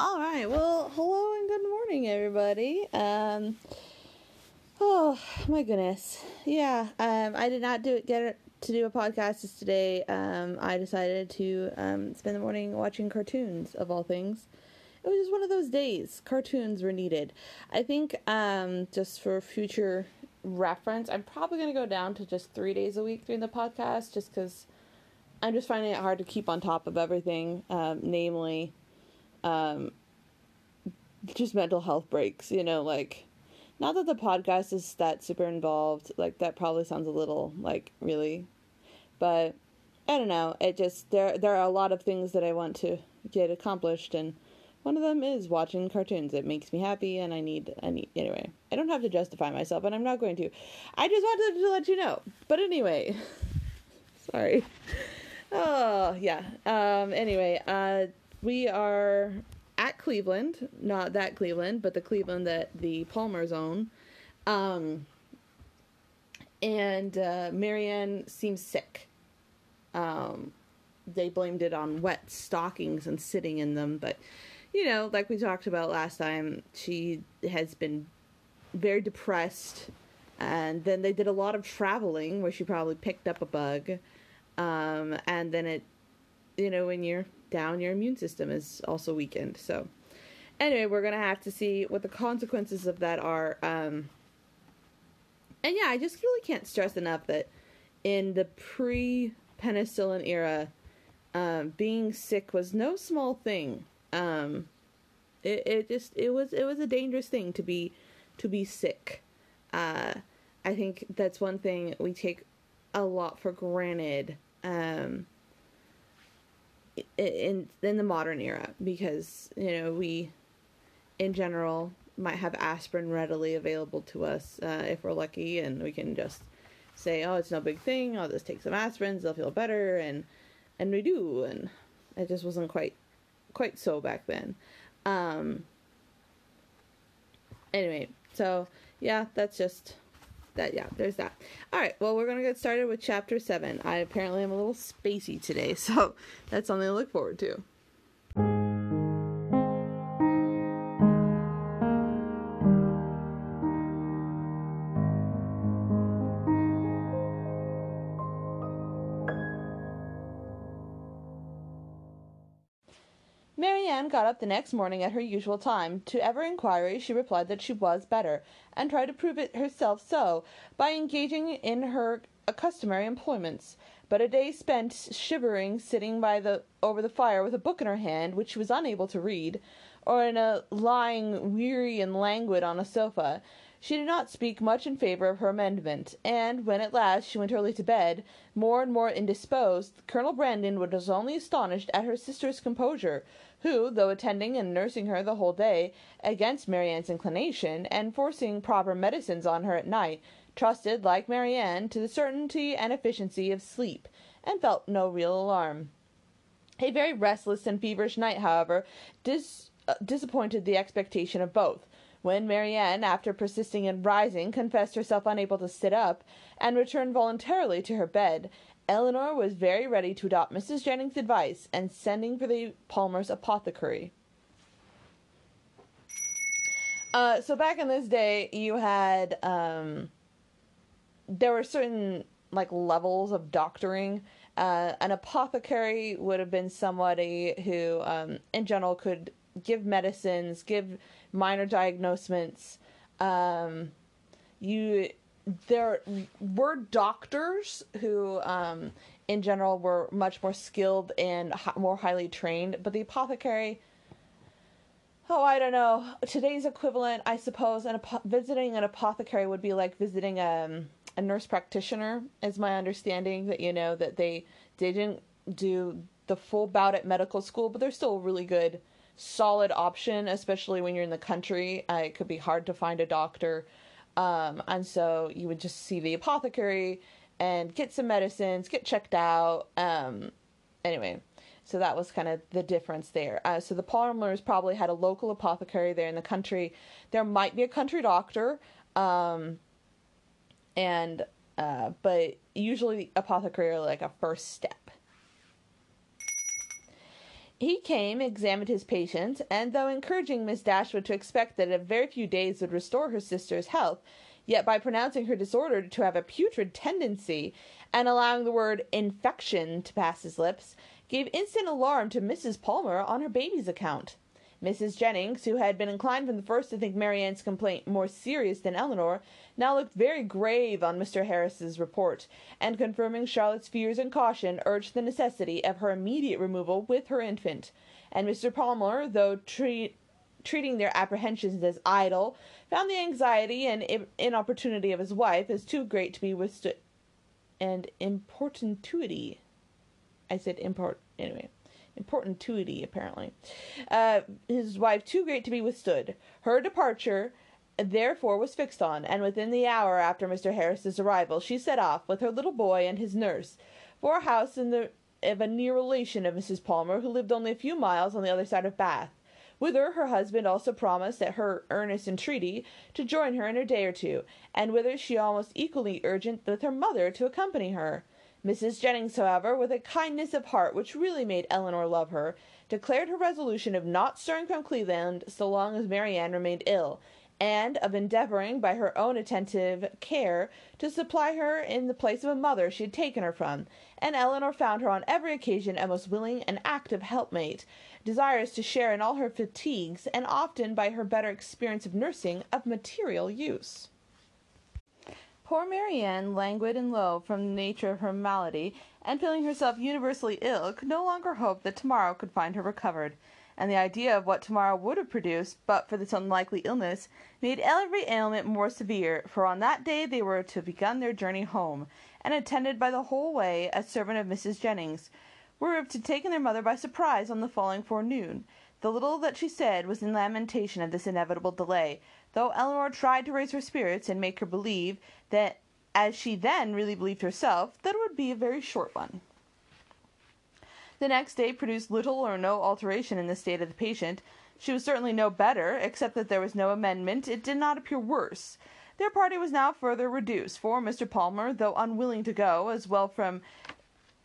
All right. Well, hello and good morning, everybody. Um, oh my goodness. Yeah. Um, I did not do it. Get to do a podcast just today. Um, I decided to um spend the morning watching cartoons of all things. It was just one of those days. Cartoons were needed. I think um just for future reference, I'm probably gonna go down to just three days a week doing the podcast, just because I'm just finding it hard to keep on top of everything. Um, namely um just mental health breaks you know like not that the podcast is that super involved like that probably sounds a little like really but i don't know it just there there are a lot of things that i want to get accomplished and one of them is watching cartoons. It makes me happy and i need i need anyway i don't have to justify myself and i'm not going to. I just wanted to let you know. But anyway sorry. Oh yeah. Um anyway uh we are at Cleveland, not that Cleveland, but the Cleveland that the Palmers own. Um, and uh, Marianne seems sick. Um, they blamed it on wet stockings and sitting in them, but you know, like we talked about last time, she has been very depressed. And then they did a lot of traveling where she probably picked up a bug. Um, and then it, you know, when you're down, your immune system is also weakened. So, anyway, we're gonna have to see what the consequences of that are. Um, and yeah, I just really can't stress enough that in the pre-penicillin era, um, being sick was no small thing. Um, it it just it was it was a dangerous thing to be to be sick. Uh, I think that's one thing we take a lot for granted. Um, in in the modern era because you know we in general might have aspirin readily available to us uh, if we're lucky and we can just say oh it's no big thing. I'll just take some aspirins. They'll feel better. And and we do and it just wasn't quite quite so back then. Um anyway so yeah that's just that yeah, there's that. All right, well, we're gonna get started with chapter seven. I apparently am a little spacey today, so that's something to look forward to. Up the next morning at her usual time. To every inquiry she replied that she was better, and tried to prove it herself so by engaging in her customary employments. But a day spent shivering, sitting by the over the fire with a book in her hand which she was unable to read, or in a lying weary and languid on a sofa, she did not speak much in favor of her amendment, and when at last she went early to bed, more and more indisposed, Colonel Brandon was only astonished at her sister's composure, who, though attending and nursing her the whole day, against Marianne's inclination, and forcing proper medicines on her at night, trusted, like Marianne, to the certainty and efficiency of sleep, and felt no real alarm. A very restless and feverish night, however, dis- uh, disappointed the expectation of both. When Marianne, after persisting in rising, confessed herself unable to sit up, and returned voluntarily to her bed, Elinor was very ready to adopt Mrs. Jennings' advice and sending for the Palmer's apothecary. Uh, so back in this day, you had um, there were certain like levels of doctoring. Uh, an apothecary would have been somebody who, um, in general, could give medicines, give minor diagnoses. Um, you there were doctors who, um, in general, were much more skilled and more highly trained, but the apothecary. Oh, I don't know. Today's equivalent, I suppose, an visiting an apothecary would be like visiting a, um, a nurse practitioner. Is my understanding that you know that they they didn't do the full bout at medical school, but they're still a really good, solid option, especially when you're in the country. Uh, it could be hard to find a doctor um, and so you would just see the apothecary and get some medicines, get checked out. Um, anyway, so that was kind of the difference there. Uh, so the Palmers probably had a local apothecary there in the country. There might be a country doctor, um, and uh, but usually apothecary are like a first step. He came, examined his patient, and though encouraging Miss Dashwood to expect that a very few days would restore her sister's health, yet by pronouncing her disorder to have a putrid tendency, and allowing the word infection to pass his lips, gave instant alarm to Mrs. Palmer on her baby's account. Mrs. Jennings, who had been inclined from the first to think Marianne's complaint more serious than Elinor, now looked very grave on Mr. Harris's report, and confirming Charlotte's fears and caution, urged the necessity of her immediate removal with her infant; and Mr. Palmer, though treat, treating their apprehensions as idle, found the anxiety and inopportunity of his wife as too great to be withstood, and importunity. I said import anyway importunity, apparently. Uh, his wife too great to be withstood. Her departure, therefore, was fixed on, and within the hour after Mr. Harris's arrival, she set off, with her little boy and his nurse, for a house in the of a near relation of Mrs. Palmer, who lived only a few miles on the other side of Bath, whither her husband also promised, at her earnest entreaty, to join her in a day or two, and whither she almost equally urgent with her mother to accompany her. Mrs. Jennings, however, with a kindness of heart which really made Elinor love her, declared her resolution of not stirring from Cleveland so long as Marianne remained ill, and of endeavouring, by her own attentive care, to supply her in the place of a mother she had taken her from; and Elinor found her on every occasion a most willing and active helpmate, desirous to share in all her fatigues, and often, by her better experience of nursing, of material use. Poor Marianne, languid and low from the nature of her malady, and feeling herself universally ill, could no longer hope that tomorrow could find her recovered; and the idea of what tomorrow would have produced, but for this unlikely illness, made every ailment more severe, for on that day they were to begin their journey home, and attended by the whole way a servant of Mrs. Jennings, were to have taken their mother by surprise on the following forenoon. The little that she said was in lamentation of this inevitable delay though Elinor tried to raise her spirits and make her believe that as she then really believed herself that it would be a very short one. The next day produced little or no alteration in the state of the patient. She was certainly no better, except that there was no amendment; it did not appear worse. Their party was now further reduced, for Mr. Palmer, though unwilling to go, as well from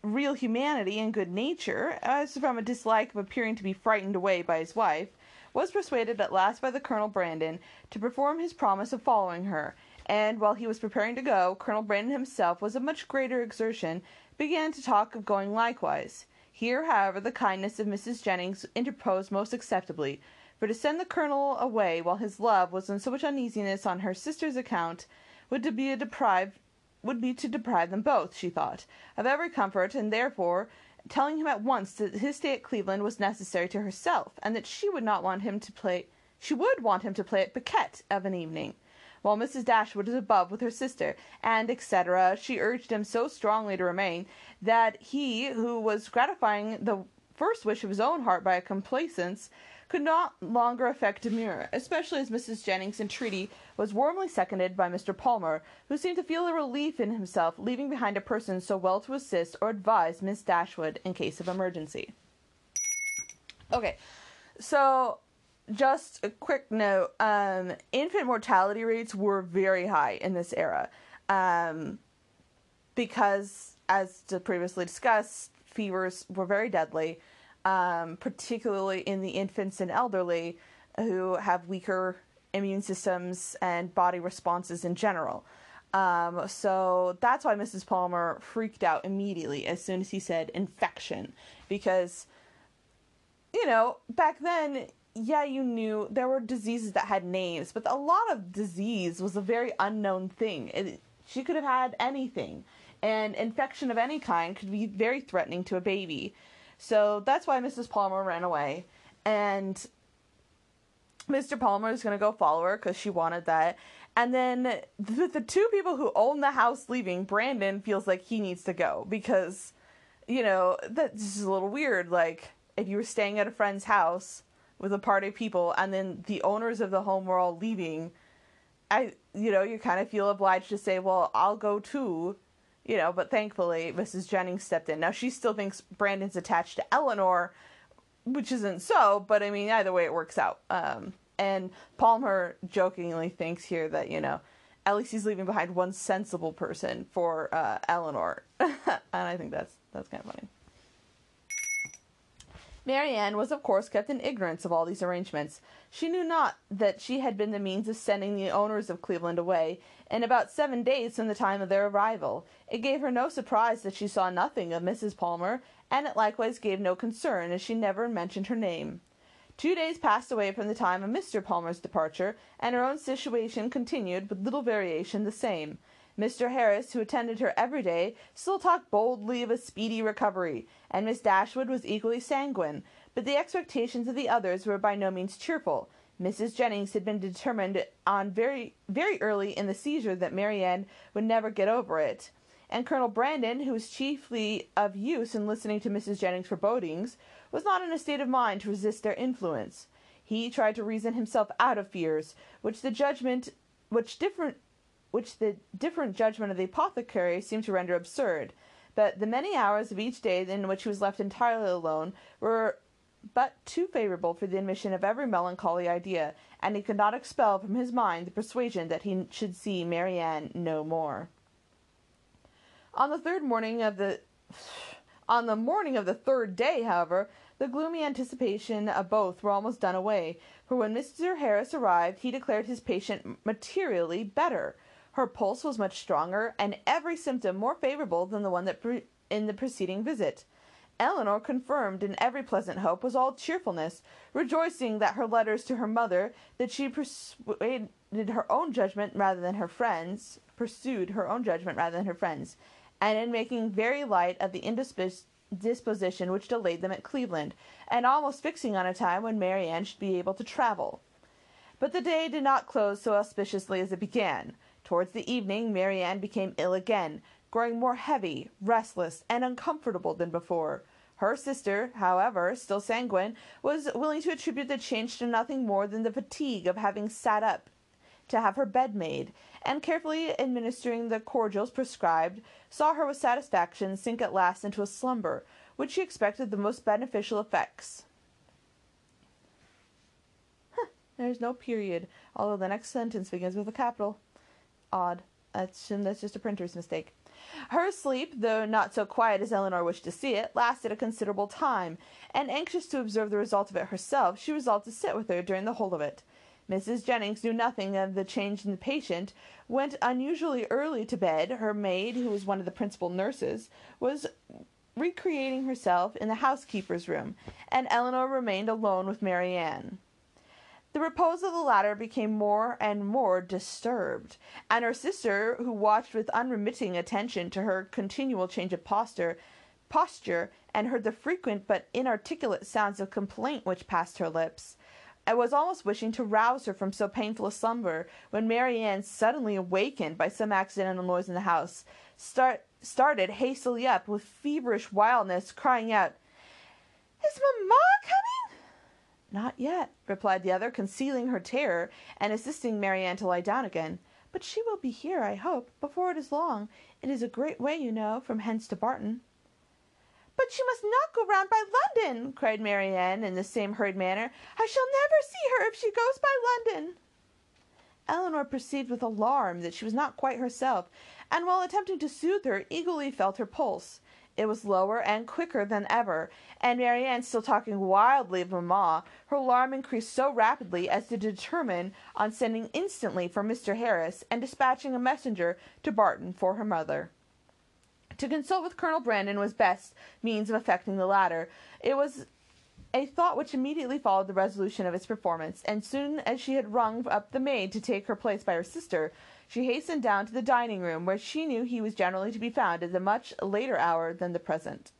real humanity and good nature as from a dislike of appearing to be frightened away by his wife was persuaded at last by the Colonel Brandon to perform his promise of following her, and while he was preparing to go, Colonel Brandon himself with a much greater exertion began to talk of going likewise. Here, however, the kindness of Mrs. Jennings interposed most acceptably, for to send the Colonel away while his love was in so much uneasiness on her sister's account would be deprive would be to deprive them both, she thought, of every comfort, and therefore telling him at once that his stay at Cleveland was necessary to herself, and that she would not want him to play she would want him to play at piquet of an evening, while Mrs. Dashwood was above with her sister, and etc. She urged him so strongly to remain, that he, who was gratifying the first wish of his own heart by a complaisance, could not longer affect demur, especially as Mrs. Jennings' entreaty was warmly seconded by Mr. Palmer, who seemed to feel a relief in himself leaving behind a person so well to assist or advise Miss Dashwood in case of emergency. Okay, so just a quick note um, infant mortality rates were very high in this era um, because, as previously discussed, fevers were very deadly um, particularly in the infants and elderly who have weaker immune systems and body responses in general. Um, so that's why Mrs. Palmer freaked out immediately as soon as he said infection, because, you know, back then, yeah, you knew there were diseases that had names, but a lot of disease was a very unknown thing. It, she could have had anything, and infection of any kind could be very threatening to a baby. So that's why Mrs. Palmer ran away. And Mr. Palmer is going to go follow her because she wanted that. And then the, the two people who own the house leaving, Brandon feels like he needs to go because, you know, that's just a little weird. Like, if you were staying at a friend's house with a party of people and then the owners of the home were all leaving, I, you know, you kind of feel obliged to say, well, I'll go too you know, but thankfully Mrs. Jennings stepped in. Now she still thinks Brandon's attached to Elinor, which isn't so, but I mean either way it works out. Um, and Palmer jokingly thinks here that you know, at least he's leaving behind one sensible person for uh, Elinor, and I think that's that's kind of funny. Marianne was of course kept in ignorance of all these arrangements. She knew not that she had been the means of sending the owners of Cleveland away in about seven days from the time of their arrival. It gave her no surprise that she saw nothing of Mrs. Palmer, and it likewise gave no concern, as she never mentioned her name. Two days passed away from the time of Mr. Palmer's departure, and her own situation continued, with little variation, the same. Mr. Harris, who attended her every day, still talked boldly of a speedy recovery, and Miss Dashwood was equally sanguine, but the expectations of the others were by no means cheerful. Mrs. Jennings had been determined on very very early in the seizure that Marianne would never get over it, and Colonel Brandon, who was chiefly of use in listening to Mrs. Jennings' forebodings, was not in a state of mind to resist their influence. He tried to reason himself out of fears, which the judgment which different which the different judgment of the apothecary seemed to render absurd. But the many hours of each day in which he was left entirely alone were but too favourable for the admission of every melancholy idea, and he could not expel from his mind the persuasion that he should see Marianne no more. On the third morning of the on the morning of the third day, however, the gloomy anticipation of both were almost done away, for when Mr. Harris arrived he declared his patient materially better. Her pulse was much stronger, and every symptom more favorable than the one that pre- in the preceding visit. Elinor confirmed in every pleasant hope, was all cheerfulness, rejoicing that her letters to her mother, that she persuaded her own judgment rather than her friends, pursued her own judgment rather than her friends, and in making very light of the indisposition which delayed them at Cleveland, and almost fixing on a time when Marianne should be able to travel. But the day did not close so auspiciously as it began. Towards the evening Marianne became ill again, growing more heavy, restless, and uncomfortable than before. Her sister, however, still sanguine, was willing to attribute the change to nothing more than the fatigue of having sat up to have her bed made, and carefully administering the cordials prescribed, saw her with satisfaction sink at last into a slumber, which she expected the most beneficial effects. Huh, there's no period, although the next sentence begins with a capital odd. That's, that's just a printer's mistake. Her sleep, though not so quiet as Elinor wished to see it, lasted a considerable time, and anxious to observe the result of it herself, she resolved to sit with her during the whole of it. Mrs. Jennings knew nothing of the change in the patient, went unusually early to bed. Her maid, who was one of the principal nurses, was recreating herself in the housekeeper's room, and Elinor remained alone with Marianne. The repose of the latter became more and more disturbed, and her sister, who watched with unremitting attention to her continual change of posture, posture and heard the frequent but inarticulate sounds of complaint which passed her lips, I was almost wishing to rouse her from so painful a slumber, when Marianne, suddenly awakened by some accidental noise in the house, start, started hastily up with feverish wildness, crying out, "Is mamma coming?" "Not yet," replied the other, concealing her terror, and assisting Marianne to lie down again. "But she will be here, I hope, before it is long. It is a great way, you know, from hence to Barton." "But she must not go round by London," cried Marianne, in the same hurried manner. "I shall never see her if she goes by London." Elinor perceived with alarm that she was not quite herself, and while attempting to soothe her, eagerly felt her pulse. It was lower and quicker than ever, and Marianne still talking wildly of mamma, her alarm increased so rapidly as to determine on sending instantly for Mr. Harris, and dispatching a messenger to Barton for her mother. To consult with Colonel Brandon was best means of effecting the latter. It was a thought which immediately followed the resolution of its performance, and soon as she had rung up the maid to take her place by her sister, she hastened down to the dining room, where she knew he was generally to be found at a much later hour than the present.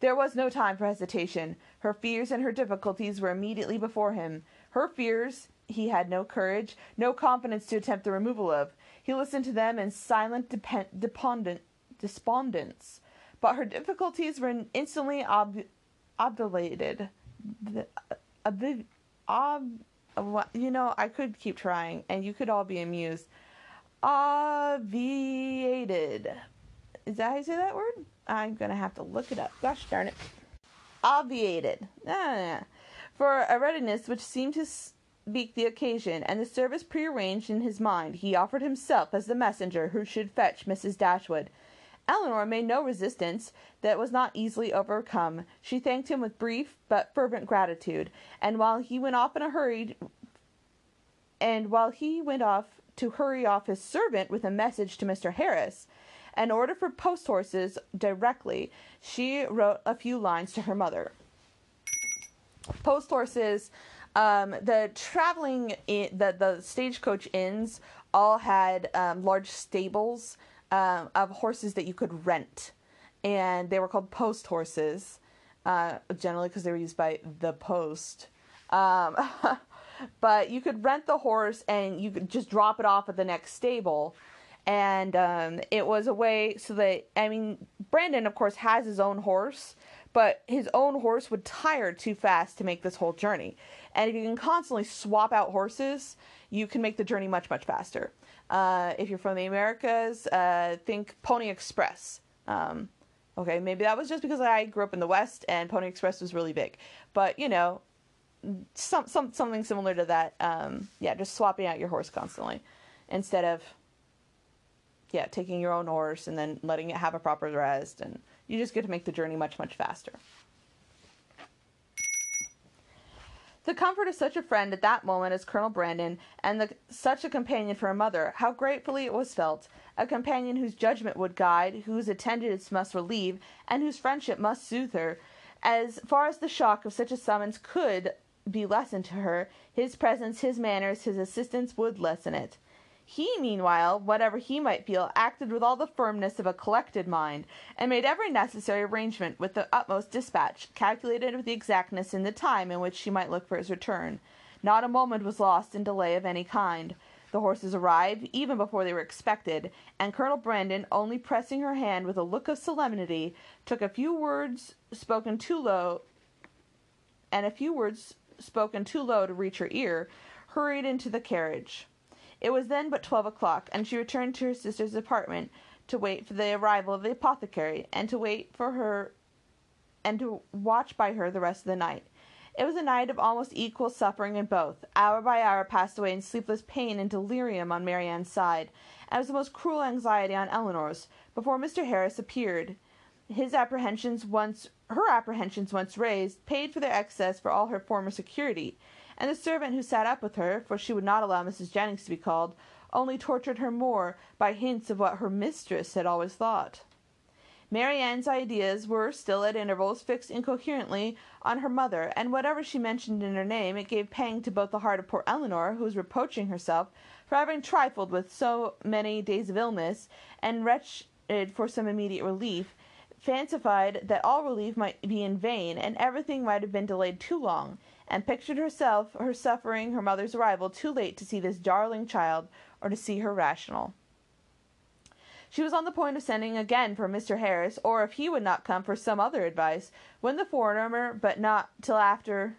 There was no time for hesitation. Her fears and her difficulties were immediately before him. Her fears he had no courage, no confidence to attempt the removal of. He listened to them in silent depend- dependent despondence. But her difficulties were instantly ob- obviated. Ob- ob- you know, I could keep trying, and you could all be amused obviated. Is that how you say that word? I'm gonna have to look it up. Gosh darn it. Obviated. Ah, for a readiness which seemed to speak the occasion, and the service prearranged in his mind, he offered himself as the messenger who should fetch Mrs. Dashwood. Elinor made no resistance that was not easily overcome. She thanked him with brief but fervent gratitude, and while he went off in a hurry, and while he went off to hurry off his servant with a message to Mr. Harris, an order for post horses directly, she wrote a few lines to her mother. Post horses, um, the traveling, in, the the stagecoach inns all had um, large stables uh, of horses that you could rent, and they were called post horses, uh, generally because they were used by the post. Um, but you could rent the horse and you could just drop it off at the next stable. And um, it was a way so that, I mean, Brandon, of course, has his own horse, but his own horse would tire too fast to make this whole journey. And if you can constantly swap out horses, you can make the journey much, much faster. Uh, if you're from the Americas, uh, think Pony Express. Um, okay, maybe that was just because I grew up in the West and Pony Express was really big. But, you know, some, some something similar to that. Um, yeah, just swapping out your horse constantly instead of yeah taking your own horse and then letting it have a proper rest, and you just get to make the journey much much faster. The comfort of such a friend at that moment as Colonel Brandon, and the, such a companion for a mother, how gratefully it was felt! A companion whose judgment would guide, whose attendance must relieve, and whose friendship must soothe her. As far as the shock of such a summons could be lessened to her, his presence, his manners, his assistance would lessen it. He, meanwhile, whatever he might feel, acted with all the firmness of a collected mind, and made every necessary arrangement with the utmost dispatch, calculated with the exactness in the time in which she might look for his return. Not a moment was lost in delay of any kind. The horses arrived even before they were expected, and Colonel Brandon, only pressing her hand with a look of solemnity, took a few words spoken too low, and a few words spoken too low to reach her ear, hurried into the carriage. It was then but twelve o'clock, and she returned to her sister's apartment to wait for the arrival of the apothecary, and to wait for her and to watch by her the rest of the night. It was a night of almost equal suffering in both. Hour by hour passed away in sleepless pain and delirium on Marianne's side, and it was the most cruel anxiety on Elinor's, before Mr. Harris appeared. His apprehensions once her apprehensions once raised, paid for their excess for all her former security, and the servant who sat up with her, for she would not allow Mrs. Jennings to be called, only tortured her more by hints of what her mistress had always thought. Marianne's ideas were still at intervals fixed incoherently on her mother, and whatever she mentioned in her name, it gave pang to both the heart of poor Elinor, who was reproaching herself for having trifled with so many days of illness, and wretched for some immediate relief, fancied that all relief might be in vain, and everything might have been delayed too long, and pictured herself, her suffering, her mother's arrival, too late to see this darling child, or to see her rational. She was on the point of sending again for Mr. Harris, or if he would not come for some other advice, when the foreigner, but not till after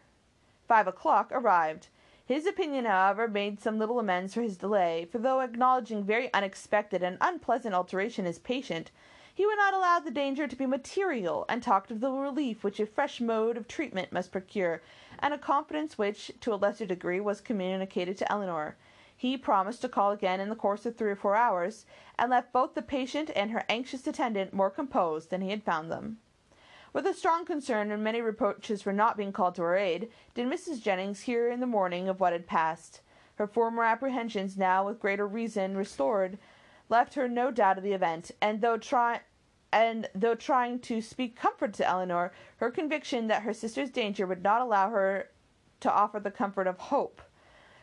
five o'clock, arrived. His opinion, however, made some little amends for his delay, for though acknowledging very unexpected and unpleasant alteration in his patient, he would not allow the danger to be material, and talked of the relief which a fresh mode of treatment must procure, and a confidence which, to a lesser degree, was communicated to Elinor. He promised to call again in the course of three or four hours, and left both the patient and her anxious attendant more composed than he had found them. With a strong concern and many reproaches for not being called to her aid, did Mrs. Jennings hear in the morning of what had passed. Her former apprehensions, now with greater reason restored, left her no doubt of the event, and though try and though trying to speak comfort to Elinor, her conviction that her sister's danger would not allow her to offer the comfort of hope.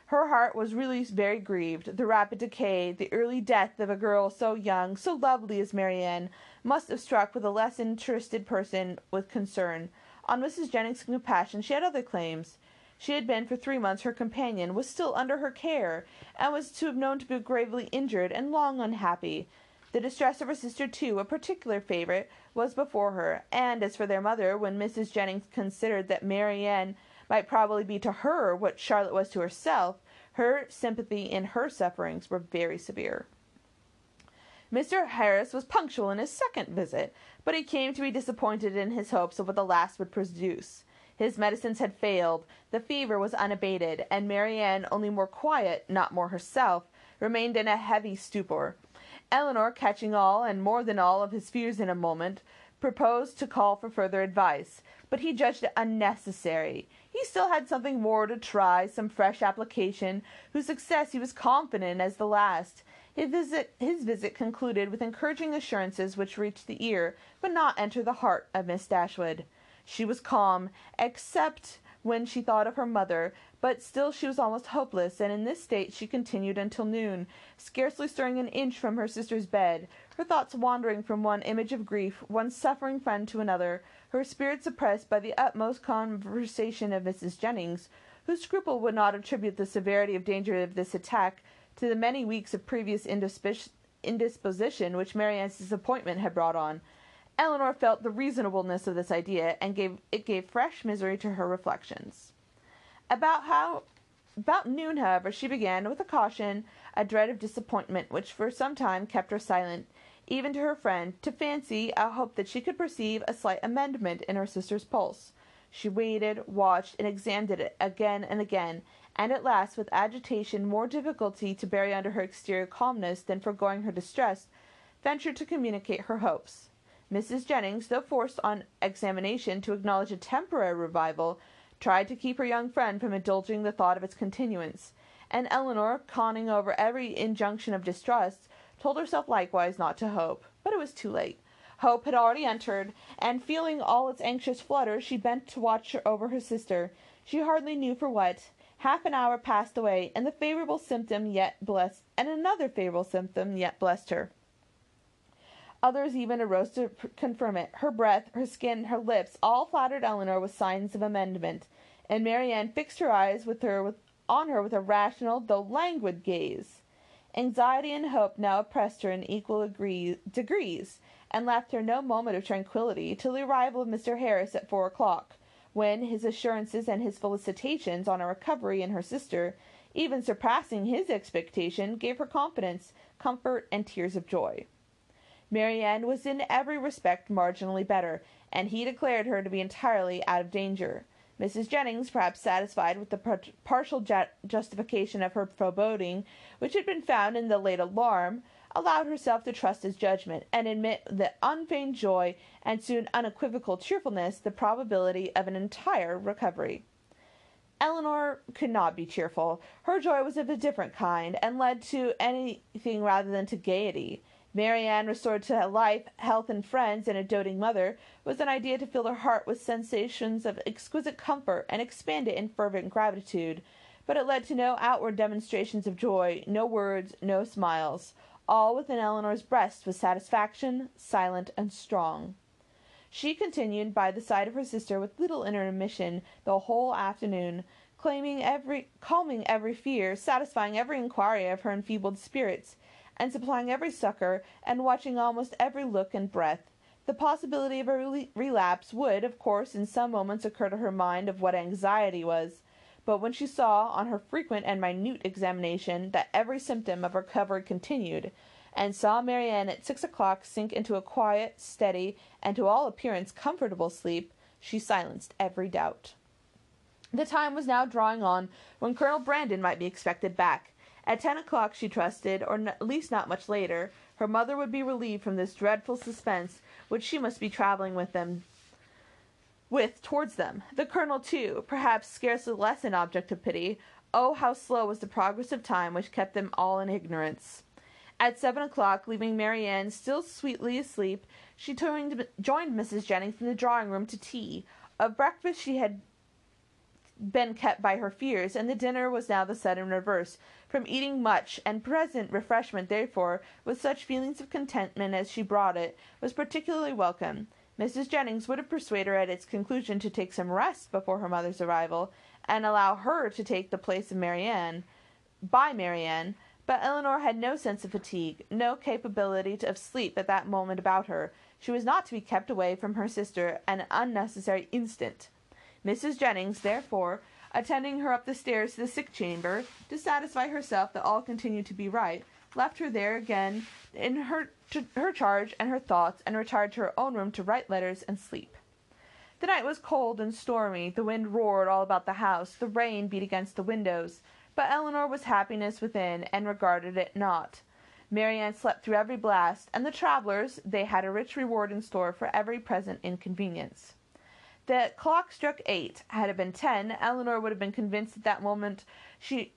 Her heart was really very grieved. The rapid decay, the early death of a girl so young, so lovely as Marianne, must have struck with a less interested person with concern. On Mrs. Jennings' compassion she had other claims. She had been for three months her companion, was still under her care, and was to have known to be gravely injured and long unhappy. The distress of her sister, too, a particular favourite, was before her, and as for their mother, when Mrs. Jennings considered that Marianne might probably be to her what Charlotte was to herself, her sympathy in her sufferings were very severe. Mr. Harris was punctual in his second visit, but he came to be disappointed in his hopes of what the last would produce. His medicines had failed, the fever was unabated, and Marianne, only more quiet, not more herself, remained in a heavy stupor. Elinor, catching all and more than all of his fears in a moment, proposed to call for further advice, but he judged it unnecessary. He still had something more to try, some fresh application, whose success he was confident as the last. His visit, his visit concluded with encouraging assurances which reached the ear, but not enter the heart of Miss Dashwood. She was calm, except when she thought of her mother, but still she was almost hopeless, and in this state she continued until noon, scarcely stirring an inch from her sister's bed, her thoughts wandering from one image of grief, one suffering friend to another, her spirits oppressed by the utmost conversation of Mrs. Jennings, whose scruple would not attribute the severity of danger of this attack to the many weeks of previous indisposition which Marianne's disappointment had brought on. Elinor felt the reasonableness of this idea, and gave it gave fresh misery to her reflections. About how about noon, however, she began, with a caution, a dread of disappointment, which for some time kept her silent, even to her friend, to fancy a hope that she could perceive a slight amendment in her sister's pulse. She waited, watched, and examined it again and again, and at last, with agitation more difficulty to bury under her exterior calmness than foregoing her distress, ventured to communicate her hopes. Mrs. Jennings, though forced on examination to acknowledge a temporary revival, tried to keep her young friend from indulging the thought of its continuance; and Elinor, conning over every injunction of distrust, told herself likewise not to hope. But it was too late. Hope had already entered, and feeling all its anxious flutter, she bent to watch over her sister, she hardly knew for what. Half an hour passed away, and the favourable symptom yet blessed and another favourable symptom yet blessed her. Others even arose to confirm it. Her breath, her skin, her lips, all flattered Elinor with signs of amendment, and Marianne fixed her eyes with her with, on her with a rational, though languid gaze. Anxiety and hope now oppressed her in equal agree, degrees, and left her no moment of tranquillity till the arrival of Mr. Harris at four o'clock, when his assurances and his felicitations on a recovery in her sister, even surpassing his expectation, gave her confidence, comfort, and tears of joy. Marianne was in every respect marginally better, and he declared her to be entirely out of danger. Mrs. Jennings, perhaps satisfied with the partial justification of her foreboding, which had been found in the late alarm, allowed herself to trust his judgment, and admit with unfeigned joy and soon unequivocal cheerfulness the probability of an entire recovery. Elinor could not be cheerful. Her joy was of a different kind, and led to anything rather than to gaiety. Marianne, restored to life, health, and friends, and a doting mother, was an idea to fill her heart with sensations of exquisite comfort and expand it in fervent gratitude; but it led to no outward demonstrations of joy, no words, no smiles. All within Elinor's breast was satisfaction, silent and strong. She continued by the side of her sister with little intermission the whole afternoon, calming every fear, satisfying every inquiry of her enfeebled spirits and supplying every succor, and watching almost every look and breath. The possibility of a relapse would, of course, in some moments occur to her mind of what anxiety was; but when she saw, on her frequent and minute examination, that every symptom of recovery continued, and saw Marianne at six o'clock sink into a quiet, steady, and to all appearance comfortable sleep, she silenced every doubt. The time was now drawing on when Colonel Brandon might be expected back. At ten o'clock she trusted, or at least not much later, her mother would be relieved from this dreadful suspense which she must be travelling with them with towards them. The Colonel, too, perhaps scarcely less an object of pity. Oh, how slow was the progress of time which kept them all in ignorance! At seven o'clock, leaving Marianne still sweetly asleep, she joined, joined Mrs. Jennings in the drawing room to tea. Of breakfast she had been kept by her fears, and the dinner was now the sudden reverse, from eating much, and present refreshment therefore, with such feelings of contentment as she brought it, was particularly welcome. Mrs. Jennings would have persuaded her at its conclusion to take some rest before her mother's arrival, and allow her to take the place of Marianne by Marianne, but Elinor had no sense of fatigue, no capability of sleep at that moment about her. She was not to be kept away from her sister an unnecessary instant. Mrs. Jennings, therefore, attending her up the stairs to the sick chamber, to satisfy herself that all continued to be right, left her there again in her, her charge and her thoughts, and retired to her own room to write letters and sleep. The night was cold and stormy, the wind roared all about the house, the rain beat against the windows, but Elinor was happiness within, and regarded it not. Marianne slept through every blast, and the travelers, they had a rich reward in store for every present inconvenience. The clock struck eight. Had it been ten, Elinor would have been convinced at that moment she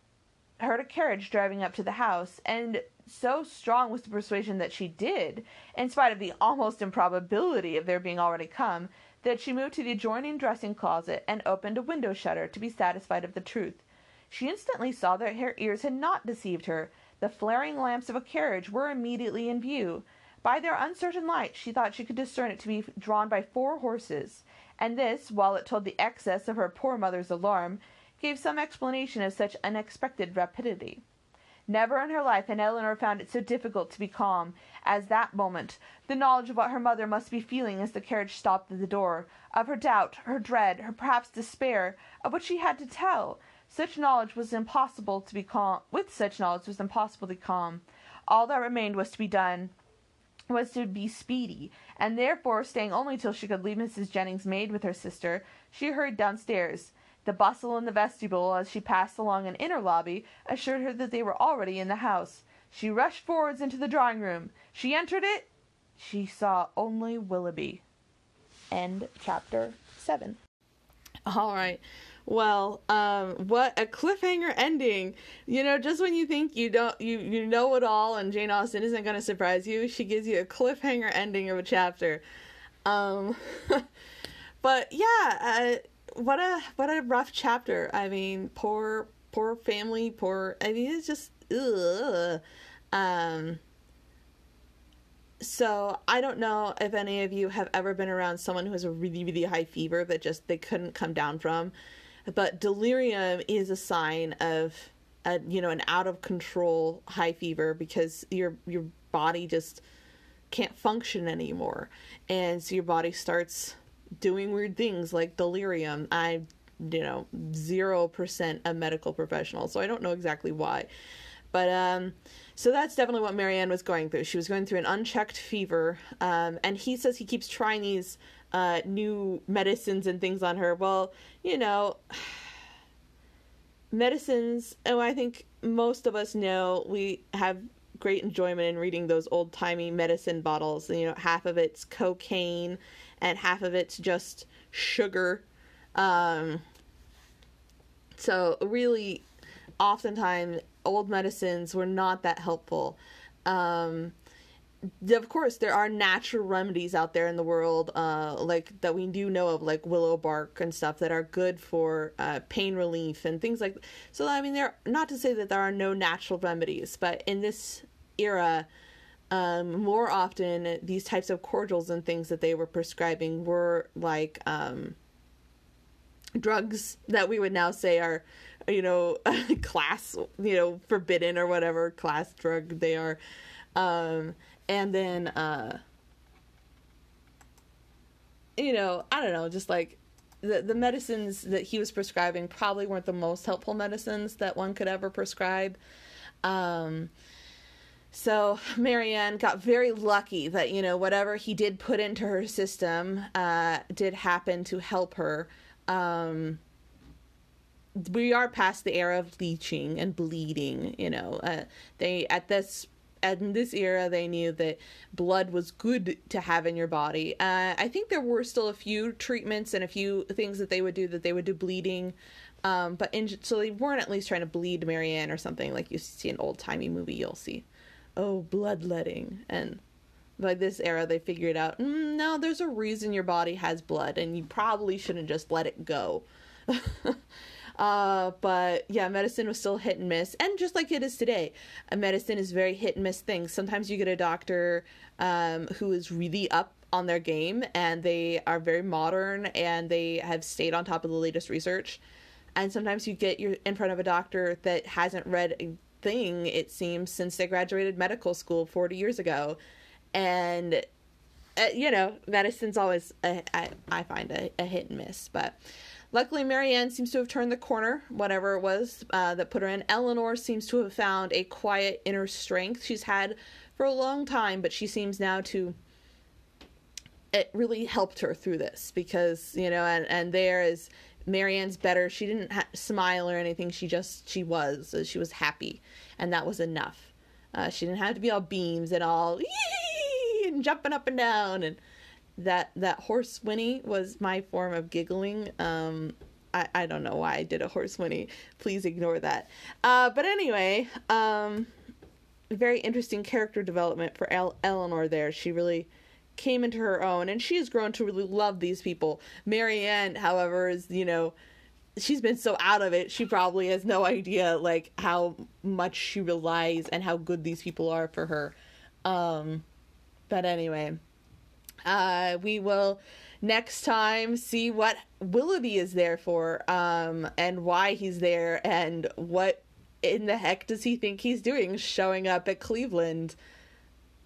heard a carriage driving up to the house, and so strong was the persuasion that she did, in spite of the almost improbability of their being already come, that she moved to the adjoining dressing closet and opened a window shutter to be satisfied of the truth. She instantly saw that her ears had not deceived her. The flaring lamps of a carriage were immediately in view. By their uncertain light she thought she could discern it to be drawn by four horses, and this, while it told the excess of her poor mother's alarm, gave some explanation of such unexpected rapidity. Never in her life had Elinor found it so difficult to be calm as that moment. The knowledge of what her mother must be feeling as the carriage stopped at the door, of her doubt, her dread, her perhaps despair, of what she had to tell, such knowledge was impossible to be calm. With such knowledge was impossible to be calm. All that remained was to be done was to be speedy, and therefore, staying only till she could leave Mrs. Jennings' maid with her sister, she hurried downstairs. The bustle in the vestibule as she passed along an inner lobby assured her that they were already in the house. She rushed forwards into the drawing room. She entered it. She saw only Willoughby. End chapter 7. All right. Well, um, what a cliffhanger ending. You know, just when you think you don't you you know it all and Jane Austen isn't going to surprise you, she gives you a cliffhanger ending of a chapter. Um but yeah, uh, what a what a rough chapter. I mean, poor poor family, poor I mean it's just ugh. Um so I don't know if any of you have ever been around someone who has a really really high fever that just they couldn't come down from. But delirium is a sign of a you know an out of control high fever because your your body just can't function anymore. And so your body starts doing weird things like delirium. I, you know, 0% a medical professional, so I don't know exactly why. But, um, so that's definitely what Marianne was going through. She was going through an unchecked fever, um, and he says he keeps trying these uh, new medicines and things on her. Well, you know, medicines, oh, I think most of us know we have great enjoyment in reading those old timey medicine bottles. You know, half of it's cocaine and half of it's just sugar. Um, so really, oftentimes old medicines were not that helpful. Um, of course, there are natural remedies out there in the world, uh, like that we do know of, like willow bark and stuff that are good for uh, pain relief and things like. that. So I mean, there not to say that there are no natural remedies, but in this era, um, more often these types of cordials and things that they were prescribing were like um, drugs that we would now say are you know class you know forbidden or whatever class drug they are um, and then uh, you know i don't know just like the the medicines that he was prescribing probably weren't the most helpful medicines that one could ever prescribe um, so Marianne got very lucky that you know whatever he did put into her system uh, did happen to help her. Um, we are past the era of leeching and bleeding. You know, uh, they at this in this era they knew that blood was good to have in your body. Uh, I think there were still a few treatments and a few things that they would do that they would do bleeding. Um, but in, so they weren't at least trying to bleed Marianne or something like you see an old timey movie you'll see oh, bloodletting. And by this era, they figured out mm, no, there's a reason your body has blood, and you probably shouldn't just let it go. uh, but yeah, medicine was still hit and miss, and just like it is today, medicine is very hit and miss thing. Sometimes you get a doctor um, who is really up on their game, and they are very modern, and they have stayed on top of the latest research. And sometimes you get your in front of a doctor that hasn't read a thing, it seems, since they graduated medical school 40 years ago. And, uh, you know, medicine's always, a, I, I find, a, a hit and miss. But luckily, Marianne seems to have turned the corner, whatever it was uh, that put her in. Elinor seems to have found a quiet inner strength she's had for a long time, but she seems now to it really helped her through this because you know and and there is Marianne's better. She didn't ha- smile or anything. She just she was she was happy, and that was enough. Uh, she didn't have to be all beams and all and jumping up and down and that that horse whinny was my form of giggling. Um, I, I don't know why I did a horse whinny. Please ignore that. Uh, but anyway, um, very interesting character development for El- Elinor there. She really came into her own and she has grown to really love these people. Marianne, however, is, you know, she's been so out of it, she probably has no idea like how much she relies and how good these people are for her. Um, but anyway, uh, we will next time see what Willoughby is there for, um, and why he's there, and what in the heck does he think he's doing showing up at Cleveland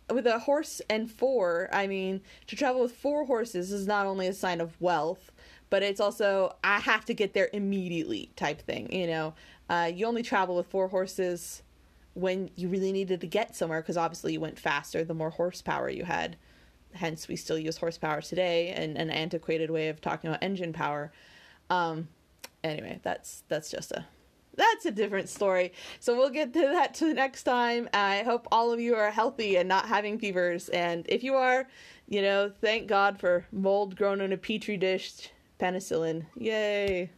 with a horse and four? I mean, to travel with four horses is not only a sign of wealth, but it's also I have to get there immediately type thing. You know, uh, you only travel with four horses when you really needed to get somewhere because obviously you went faster the more horsepower you had hence we still use horsepower today and an antiquated way of talking about engine power. Um anyway that's that's just a that's a different story. So we'll get to that to the next time. I hope all of you are healthy and not having fevers. And if you are you know thank god for mold grown in a petri dish penicillin. Yay